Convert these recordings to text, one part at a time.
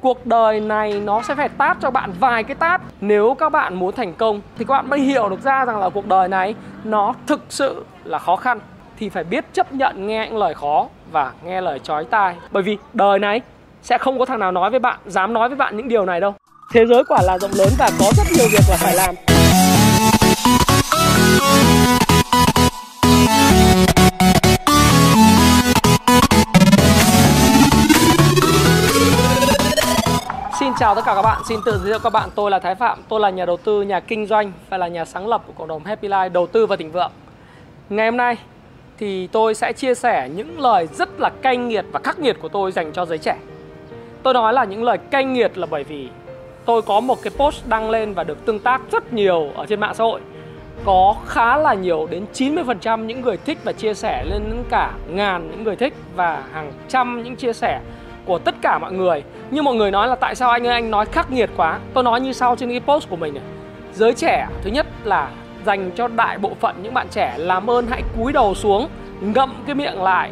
Cuộc đời này nó sẽ phải tát cho bạn vài cái tát. Nếu các bạn muốn thành công Thì các bạn mới hiểu được ra rằng là cuộc đời này Nó thực sự là khó khăn. Thì phải biết chấp nhận nghe những lời khó Và nghe lời chói tai. Bởi vì đời này sẽ không có thằng nào nói với bạn, Dám nói với bạn những điều này đâu. Thế giới quả là rộng lớn và có rất nhiều việc là phải làm. Chào tất cả các bạn, xin tự giới thiệu các bạn. Tôi là Thái Phạm, tôi là nhà đầu tư, nhà kinh doanh Và là nhà sáng lập của cộng đồng Happy Life Đầu tư và thịnh vượng. Ngày hôm nay thì tôi sẽ chia sẻ những lời rất là cay nghiệt và khắc nghiệt của tôi dành cho giới trẻ. Tôi nói là những lời cay nghiệt là bởi vì tôi có một cái post đăng lên và được tương tác rất nhiều ở trên mạng xã hội. Có khá là nhiều đến 90% những người thích và chia sẻ lên đến cả ngàn những người thích và hàng trăm những chia sẻ của tất cả mọi người. Nhưng mọi người nói là tại sao anh ơi, anh nói khắc nghiệt quá. Tôi nói như sau trên cái post của mình này. Giới trẻ, thứ nhất là dành cho đại bộ phận những bạn trẻ, làm ơn hãy cúi đầu xuống, ngậm cái miệng lại.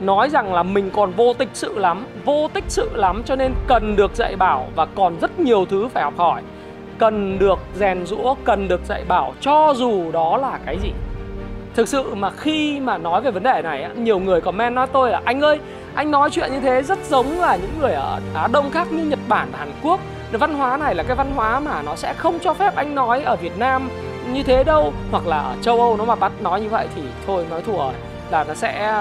Nói rằng là mình còn vô tích sự lắm, vô tích sự lắm cho nên cần được dạy bảo và còn rất nhiều thứ phải học hỏi. Cần được rèn rũa cần được dạy bảo, cho dù đó là cái gì. Thực sự mà khi mà nói về vấn đề này nhiều người comment nói tôi là, anh ơi anh nói chuyện như thế rất giống là những người ở Á Đông khác như Nhật Bản và Hàn Quốc. Văn hóa này là cái văn hóa mà nó sẽ không cho phép anh nói ở Việt Nam như thế đâu, hoặc là ở châu Âu. Nó mà bắt nói như vậy thì thôi, nói thua rồi. Là nó sẽ,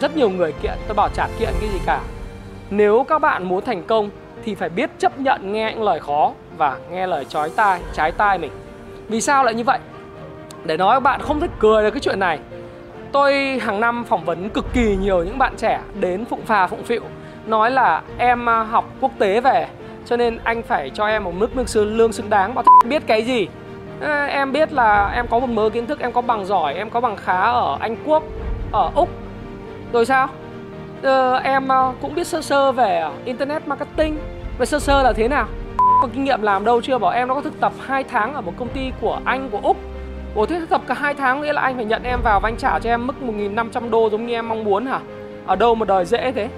rất nhiều người kiện, tôi bảo chả kiện cái gì cả. Nếu các bạn muốn thành công thì phải biết chấp nhận nghe những lời khó và nghe lời chói tai, trái tai mình. Vì sao lại như vậy? Để nói các bạn không thích cười được cái chuyện này tôi hàng năm phỏng vấn cực kỳ nhiều những bạn trẻ đến phụng phà phụng phịu. Nói là em à, học quốc tế về cho nên anh phải cho em một mức lương xứng, lương xứng đáng. Bảo biết cái gì? À, em biết là em có một mớ kiến thức em có bằng giỏi em có bằng khá ở anh quốc ở úc. Rồi sao? Ờ, em à, cũng biết sơ sơ về internet marketing. Về sơ sơ là thế nào? Có kinh nghiệm làm đâu chưa? Bảo em nó có thực tập 2 tháng ở một công ty của anh của úc. Ủa thế tập cả hai tháng nghĩa là anh phải nhận em vào và anh trả cho em mức 1.500 đô giống như em mong muốn hả? Ở đâu mà đời dễ thế?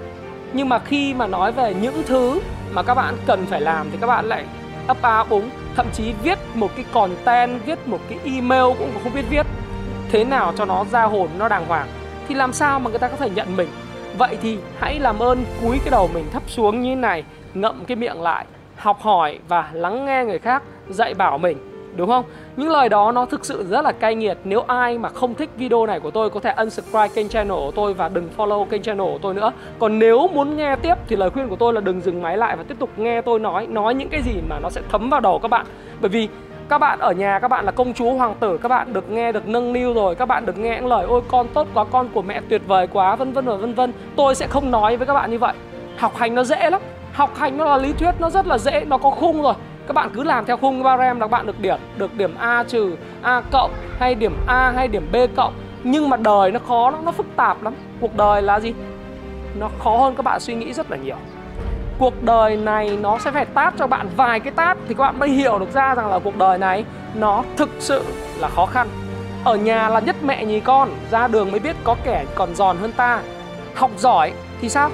Nhưng mà khi mà nói về những thứ mà các bạn cần phải làm thì các bạn lại ấp á úng Thậm chí viết một cái content, viết một cái email cũng không biết viết. Thế nào cho nó ra hồn, nó đàng hoàng? Thì làm sao mà người ta có thể nhận mình? Vậy thì hãy làm ơn cúi cái đầu mình thấp xuống như này Ngậm cái miệng lại Học hỏi và lắng nghe người khác Dạy bảo mình. Đúng không? Những lời đó nó thực sự rất là cay nghiệt. Nếu ai mà không thích video này của tôi, Có thể unsubscribe kênh channel của tôi Và đừng follow kênh channel của tôi nữa. Còn nếu muốn nghe tiếp thì lời khuyên của tôi là đừng dừng máy lại Và tiếp tục nghe tôi nói Nói những cái gì mà nó sẽ thấm vào đầu các bạn. Bởi vì các bạn ở nhà, các bạn là công chúa, hoàng tử, các bạn được nghe, được nâng niu rồi, các bạn được nghe những lời, ôi, con tốt quá, con của mẹ tuyệt vời quá, vân vân và vân vân. Tôi sẽ không nói với các bạn như vậy. Học hành nó dễ lắm. Học hành nó là lý thuyết, nó rất là dễ, nó có khung rồi các bạn cứ làm theo khung barem là các bạn được điểm được điểm A trừ A cộng hay điểm A hay điểm B cộng. Nhưng mà đời nó khó lắm, nó phức tạp lắm. Cuộc đời là gì? Nó khó hơn các bạn suy nghĩ rất là nhiều. Cuộc đời này nó sẽ phải tát cho bạn vài cái tát thì các bạn mới hiểu được ra rằng là cuộc đời này nó thực sự là khó khăn. Ở nhà là nhất mẹ nhì con, ra đường mới biết có kẻ còn giòn hơn ta. Học giỏi thì sao?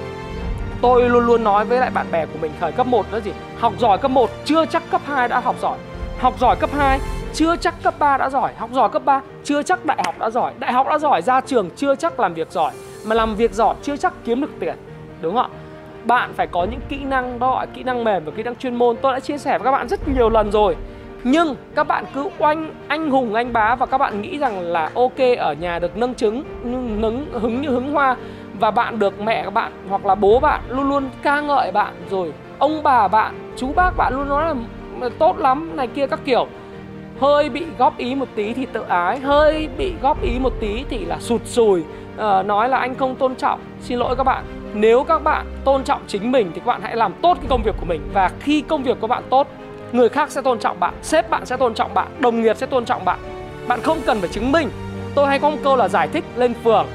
Tôi luôn luôn nói với lại bạn bè của mình thời cấp 1 đó gì, Học giỏi cấp 1 chưa chắc cấp 2 đã học giỏi. Học giỏi cấp 2 chưa chắc cấp 3 đã giỏi. Học giỏi cấp 3 chưa chắc đại học đã giỏi. Đại học đã giỏi, ra trường chưa chắc làm việc giỏi. Mà làm việc giỏi chưa chắc kiếm được tiền, Đúng không ạ? Bạn phải có những kỹ năng đó gọi kỹ năng mềm và kỹ năng chuyên môn. Tôi đã chia sẻ với các bạn rất nhiều lần rồi. Nhưng các bạn cứ oanh, anh hùng, anh bá và các bạn nghĩ rằng là ok, ở nhà được nâng trứng nứng hứng như hứng hoa và bạn được mẹ bạn hoặc là bố bạn luôn luôn ca ngợi bạn rồi. Ông bà bạn chú bác bạn luôn nói là tốt lắm này kia các kiểu. Hơi bị góp ý một tí thì tự ái hơi bị góp ý một tí thì là sụt sùi. À, nói là anh không tôn trọng xin lỗi các bạn. Nếu các bạn tôn trọng chính mình thì các bạn hãy làm tốt cái công việc của mình. Và khi công việc của bạn tốt người khác sẽ tôn trọng bạn sếp bạn sẽ tôn trọng bạn đồng nghiệp sẽ tôn trọng bạn. Bạn không cần phải chứng minh. Tôi hay có một câu là giải thích lên phường.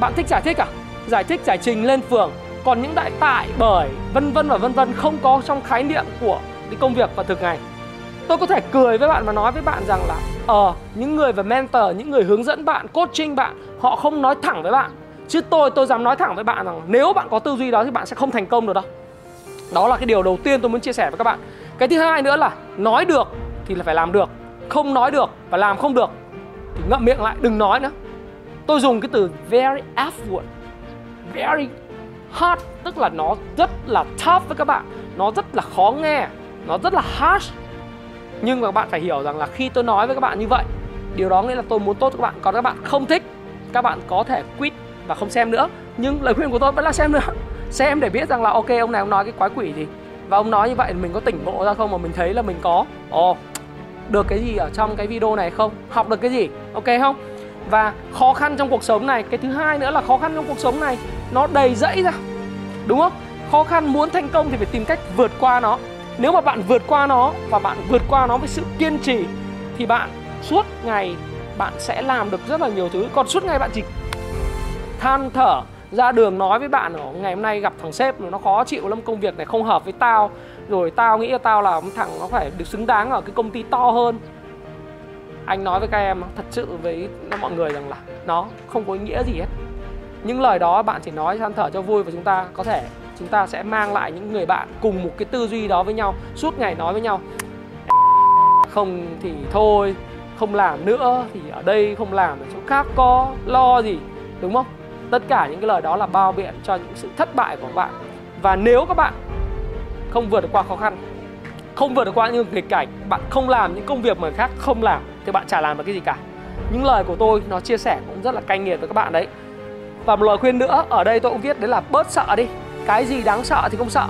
Bạn thích giải thích à? Giải thích giải trình lên phường. Còn những đại tại, bởi, vân vân và vân vân không có trong khái niệm của cái công việc và thực ngày tôi có thể cười với bạn và nói với bạn rằng là ờ những người về mentor, những người hướng dẫn bạn, coaching bạn, họ không nói thẳng với bạn. Chứ tôi tôi dám nói thẳng với bạn rằng nếu bạn có tư duy đó thì bạn sẽ không thành công được đâu. Đó là cái điều đầu tiên tôi muốn chia sẻ với các bạn. Cái thứ hai nữa là nói được thì là phải làm được. Không nói được và làm không được thì ngậm miệng lại, đừng nói nữa. Tôi dùng cái từ very affluent very hard tức là nó rất là tough với các bạn. Nó rất là khó nghe nó rất là harsh. Nhưng mà các bạn phải hiểu rằng là khi tôi nói với các bạn như vậy điều đó nghĩa là tôi muốn tốt cho các bạn. Còn các bạn không thích các bạn có thể quit và không xem nữa. Nhưng lời khuyên của tôi vẫn là xem nữa. Xem để biết rằng là ok ông này ông nói cái quái quỷ gì. Và ông nói như vậy mình có tỉnh ngộ ra không? Mà mình thấy là mình có ồ oh, được cái gì ở trong cái video này không? Học được cái gì? Ok không? Và khó khăn trong cuộc sống này, cái thứ hai nữa là khó khăn trong cuộc sống này, nó đầy rẫy ra, đúng không? Khó khăn muốn thành công thì phải tìm cách vượt qua nó. Nếu mà bạn vượt qua nó và bạn vượt qua nó với sự kiên trì thì bạn suốt ngày bạn sẽ làm được rất là nhiều thứ. Còn suốt ngày bạn chỉ than thở, ra đường nói với bạn ở, ngày hôm nay gặp thằng sếp nó khó chịu lắm, công việc này không hợp với tao, rồi tao nghĩ là tao là thằng nó phải được xứng đáng ở cái công ty to hơn anh nói với các em thật sự với mọi người rằng là nó không có ý nghĩa gì hết. Những lời đó bạn chỉ nói than thở cho vui và chúng ta có thể, chúng ta sẽ mang lại những người bạn cùng một cái tư duy đó với nhau, suốt ngày nói với nhau. Không thì thôi, không làm nữa thì ở đây, không làm ở chỗ khác có lo gì, đúng không? Tất cả những cái lời đó là bao biện cho những sự thất bại của bạn. Và nếu các bạn không vượt được qua khó khăn, không vượt được qua những nghịch cảnh, bạn không làm những công việc mà khác không làm thì bạn chả làm được cái gì cả. Những lời của tôi nó chia sẻ cũng rất là cay nghiệt với các bạn đấy. Và một lời khuyên nữa ở đây tôi cũng viết đấy là bớt sợ đi. Cái gì đáng sợ thì không sợ.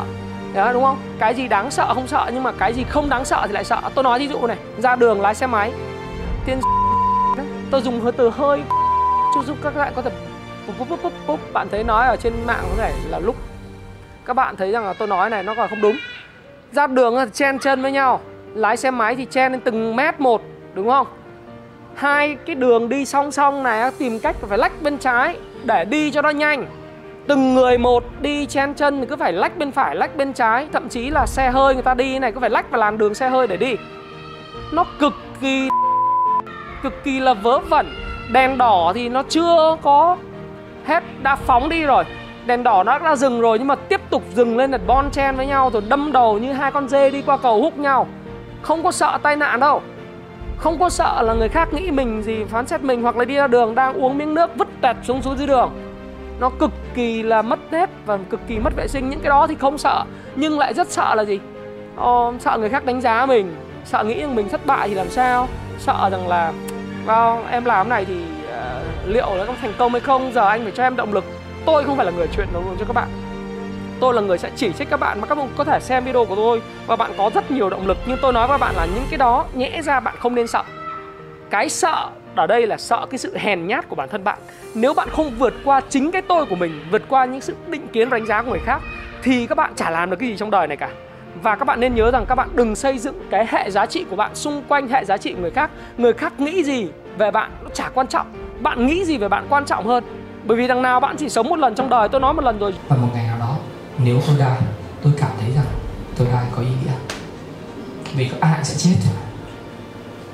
Đó, đúng không? Cái gì đáng sợ không sợ nhưng mà cái gì không đáng sợ thì lại sợ. Tôi nói ví dụ này ra đường lái xe máy tiên tôi dùng hơi từ hơi cho giúp các bạn có thể búp búp búp búp bạn thấy nói ở trên mạng có thể là lúc các bạn thấy rằng là tôi nói này nó còn không đúng. Ra đường thì chen chân với nhau lái xe máy thì chen lên từng mét một đúng không? Hai cái đường đi song song này tìm cách phải lách bên trái để đi cho nó nhanh. Từng người một đi chen chân thì cứ phải lách bên phải, lách bên trái. Thậm chí là xe hơi người ta đi này, cứ phải lách vào làn đường xe hơi để đi. Nó cực kỳ cực kỳ là vớ vẩn. Đèn đỏ thì nó chưa có hết, đã phóng đi rồi. Đèn đỏ nó đã dừng rồi nhưng mà tiếp tục dừng lên là bon chen với nhau rồi đâm đầu như hai con dê đi qua cầu hút nhau. Không có sợ tai nạn đâu không có sợ là người khác nghĩ mình gì phán xét mình hoặc là đi ra đường đang uống miếng nước vứt tẹt xuống xuống dưới đường. Nó cực kỳ là mất nét và cực kỳ mất vệ sinh. Những cái đó thì không sợ nhưng lại rất sợ là gì? Ờ, sợ người khác đánh giá mình sợ nghĩ rằng mình thất bại thì làm sao? Sợ rằng là vào em làm này thì uh, liệu nó có thành công hay không? Giờ anh phải cho em động lực. Tôi không phải là người chuyện đó luôn cho các bạn tôi là người sẽ chỉ trích các bạn mà các bạn có thể xem video của tôi. Và bạn có rất nhiều động lực, nhưng tôi nói với bạn là những cái đó nhẽ ra bạn không nên sợ. Cái sợ ở đây là sợ cái sự hèn nhát của bản thân bạn. Nếu bạn không vượt qua chính cái tôi của mình, vượt qua những sự định kiến và đánh giá của người khác, thì các bạn chả làm được cái gì trong đời này cả. Và các bạn nên nhớ rằng các bạn đừng xây dựng cái hệ giá trị của bạn xung quanh hệ giá trị của người khác. Người khác nghĩ gì về bạn nó chả quan trọng. Bạn nghĩ gì về bạn quan trọng hơn. Bởi vì đằng nào bạn chỉ sống một lần trong đời, tôi nói một lần rồi. Và một ngày nào đó nếu tôi đai tôi cảm thấy rằng tôi đai có ý nghĩa. Vì có ai sẽ chết. Rồi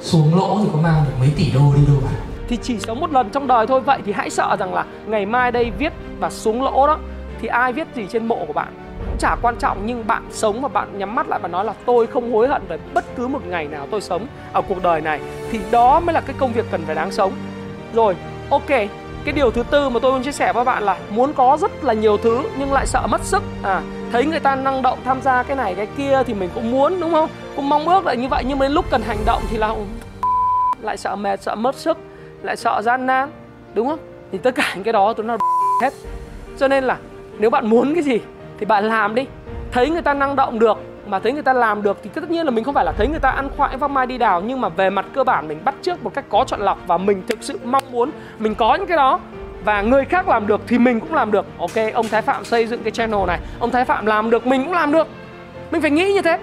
xuống lỗ thì có mang được mấy tỷ đô đi đâu mà. Thì chỉ sống một lần trong đời thôi. Vậy thì hãy sợ rằng là ngày mai đây viết và xuống lỗ đó, thì ai viết gì trên mộ của bạn? Cũng chả quan trọng, nhưng bạn sống và bạn nhắm mắt lại và nói là tôi không hối hận về bất cứ một ngày nào tôi sống ở cuộc đời này, thì đó mới là cái công việc cần phải đáng sống. Rồi, ok cái điều thứ tư mà tôi muốn chia sẻ với bạn là muốn có rất là nhiều thứ nhưng lại sợ mất sức. À thấy người ta năng động tham gia cái này, cái kia thì mình cũng muốn, đúng không? Cũng mong ước là như vậy, nhưng mà đến lúc cần hành động thì là lại sợ mệt, sợ mất sức, lại sợ gian nan, đúng không? Thì tất cả những cái đó tôi nó hết. Cho nên là nếu bạn muốn cái gì thì bạn làm đi. Thấy người ta năng động được mà thấy người ta làm được thì tất nhiên là mình không phải là thấy người ta ăn khoai vác mai đi đào. Nhưng mà về mặt cơ bản, mình bắt trước một cách có chọn lọc và mình thực sự mong muốn mình có những cái đó. Và người khác làm được thì mình cũng làm được. Ok, ông thái phạm xây dựng cái channel này. Ông thái phạm làm được, mình cũng làm được. Mình phải nghĩ như thế.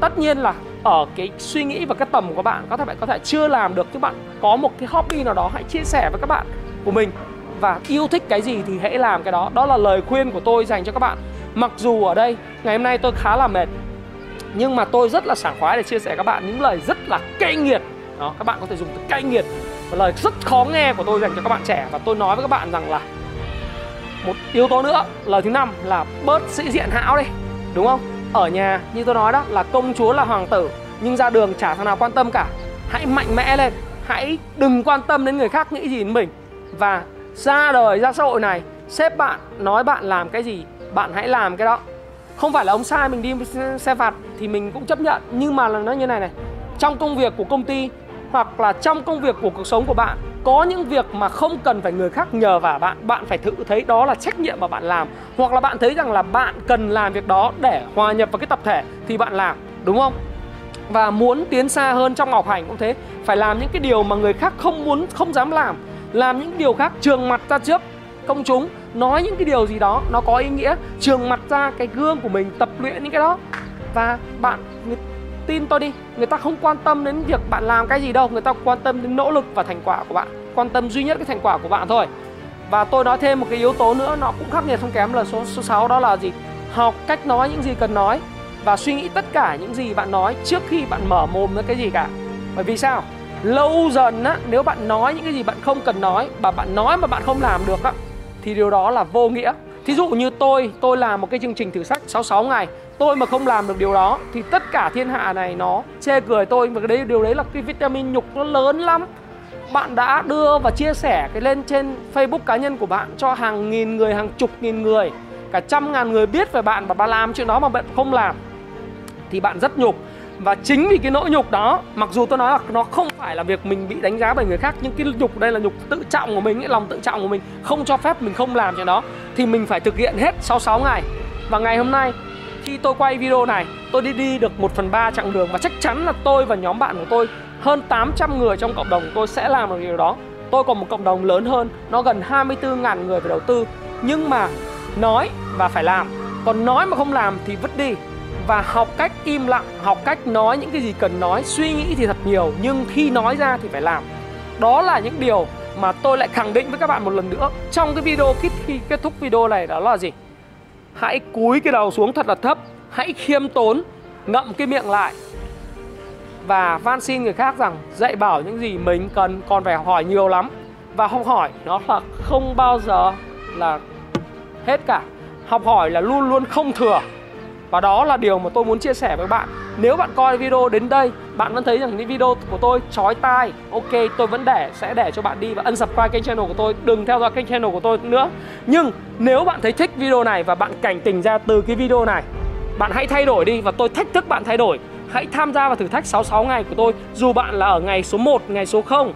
Tất nhiên là ở cái suy nghĩ và cái tầm của bạn, có thể bạn có thể chưa làm được, nhưng bạn có một cái hobby nào đó, hãy chia sẻ với các bạn của mình. Và yêu thích cái gì thì hãy làm cái đó. Đó là lời khuyên của tôi dành cho các bạn mặc dù ở đây, ngày hôm nay tôi khá là mệt, nhưng mà tôi rất là sảng khoái để chia sẻ các bạn những lời rất là cay nghiệt. Đó, các bạn có thể dùng từ cay nghiệt và lời rất khó nghe của tôi dành cho các bạn trẻ. Và tôi nói với các bạn rằng là một yếu tố nữa, lời thứ năm là bớt sĩ diện hão đi, đúng không? Ở nhà, như tôi nói đó, là công chúa là hoàng tử, nhưng ra đường chả thằng nào quan tâm cả. Hãy mạnh mẽ lên, hãy đừng quan tâm đến người khác nghĩ gì đến mình. Và ra đời, ra xã hội này, sếp bạn nói bạn làm cái gì bạn hãy làm cái đó. Không phải là ông sai mình đi xe phạt thì mình cũng chấp nhận, nhưng mà là nó như này này. Trong công việc của công ty hoặc là trong công việc của cuộc sống của bạn, có những việc mà không cần phải người khác nhờ vả bạn. Bạn phải thử thấy đó là trách nhiệm mà bạn làm. Hoặc là bạn thấy rằng là bạn cần làm việc đó để hòa nhập vào cái tập thể thì bạn làm, đúng không? Và muốn tiến xa hơn trong học hành cũng thế. Phải làm những cái điều mà người khác không muốn, không dám làm. Làm những điều khác trường mặt ra trước công chúng nói những cái điều gì đó, nó có ý nghĩa. Trường mặt ra cái gương của mình, tập luyện những cái đó. Và bạn tin tôi đi, người ta không quan tâm đến việc bạn làm cái gì đâu. Người ta quan tâm đến nỗ lực và thành quả của bạn. Quan tâm duy nhất cái thành quả của bạn thôi. Và tôi nói thêm một cái yếu tố nữa, nó cũng khắc nghiệt không kém là số số 6 đó là gì? Học cách nói những gì cần nói và suy nghĩ tất cả những gì bạn nói trước khi bạn mở mồm ra cái gì cả. Bởi vì sao? Lâu dần á, nếu bạn nói những cái gì bạn không cần nói và bạn nói mà bạn không làm được á thì điều đó là vô nghĩa. Thí dụ như tôi tôi làm một cái chương trình thử sách 66 ngày tôi mà không làm được điều đó thì tất cả thiên hạ này nó chê cười tôi. Và cái đấy điều đấy là cái vitamin nhục nó lớn lắm. Bạn đã đưa và chia sẻ cái lên trên Facebook cá nhân của bạn cho hàng nghìn người, hàng chục nghìn người, cả trăm ngàn người biết về bạn và bạn làm chuyện đó mà bạn không làm thì bạn rất nhục và chính vì cái nỗi nhục đó mặc dù tôi nói là nó không phải là việc mình bị đánh giá bởi người khác nhưng cái nhục đây là nhục tự trọng của mình ấy, lòng tự trọng của mình không cho phép mình không làm chuyện đó thì mình phải thực hiện hết sau 6 ngày. Và ngày hôm nay khi tôi quay video này tôi đi đi được 1 phần 3 chặng đường và chắc chắn là tôi và nhóm bạn của tôi hơn 800 người trong cộng đồng của tôi sẽ làm được điều đó. Tôi còn một cộng đồng lớn hơn nó gần 24.000 người về đầu tư. Nhưng mà nói và phải làm còn nói mà không làm thì vứt đi và học cách im lặng, học cách nói những cái gì cần nói, suy nghĩ thì thật nhiều, nhưng khi nói ra thì phải làm. Đó là những điều mà tôi lại khẳng định với các bạn một lần nữa trong cái video khi kết thúc video này, đó là gì? Hãy cúi cái đầu xuống thật là thấp, hãy khiêm tốn, ngậm cái miệng lại. Và van xin người khác rằng dạy bảo những gì mình cần, còn phải hỏi nhiều lắm. Và học hỏi nó là không bao giờ là hết cả. Học hỏi là luôn luôn không thừa và đó là điều mà tôi muốn chia sẻ với bạn. Nếu bạn coi video đến đây Bạn vẫn thấy rằng những video của tôi chói tai Ok tôi vẫn để sẽ để cho bạn đi Và unsubscribe kênh channel của tôi Đừng theo dõi kênh channel của tôi nữa. Nhưng nếu bạn thấy thích video này Và bạn cảnh tỉnh ra từ cái video này Bạn hãy thay đổi đi Và tôi thách thức bạn thay đổi. Hãy tham gia vào thử thách 66 ngày của tôi Dù bạn là ở ngày số 1, ngày số 0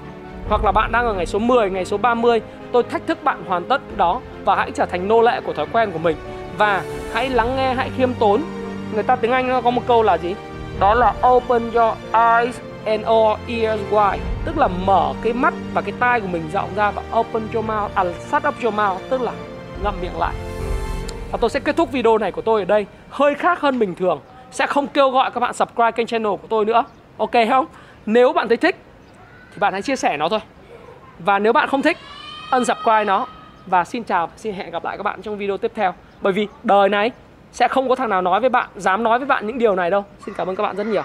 Hoặc là bạn đang ở ngày số 10, ngày số 30 Tôi thách thức bạn hoàn tất đó Và hãy trở thành nô lệ của thói quen của mình và hãy lắng nghe hãy khiêm tốn. Người ta tiếng anh nó có một câu là gì? Đó là open your eyes and all ears wide. Tức là mở cái mắt và cái tai của mình rộng ra và open your mouth à, shut up your mouth tức là ngậm miệng lại. Và tôi sẽ kết thúc video này của tôi ở đây. Hơi khác hơn bình thường. Sẽ không kêu gọi các bạn subscribe kênh channel của tôi nữa. Ok không? Nếu bạn thấy thích thì bạn hãy chia sẻ nó thôi. Và nếu bạn không thích unsubscribe nó. Và xin chào xin hẹn gặp lại các bạn trong video tiếp theo bởi vì đời này sẽ không có thằng nào nói với bạn, dám nói với bạn những điều này đâu. Xin cảm ơn các bạn rất nhiều.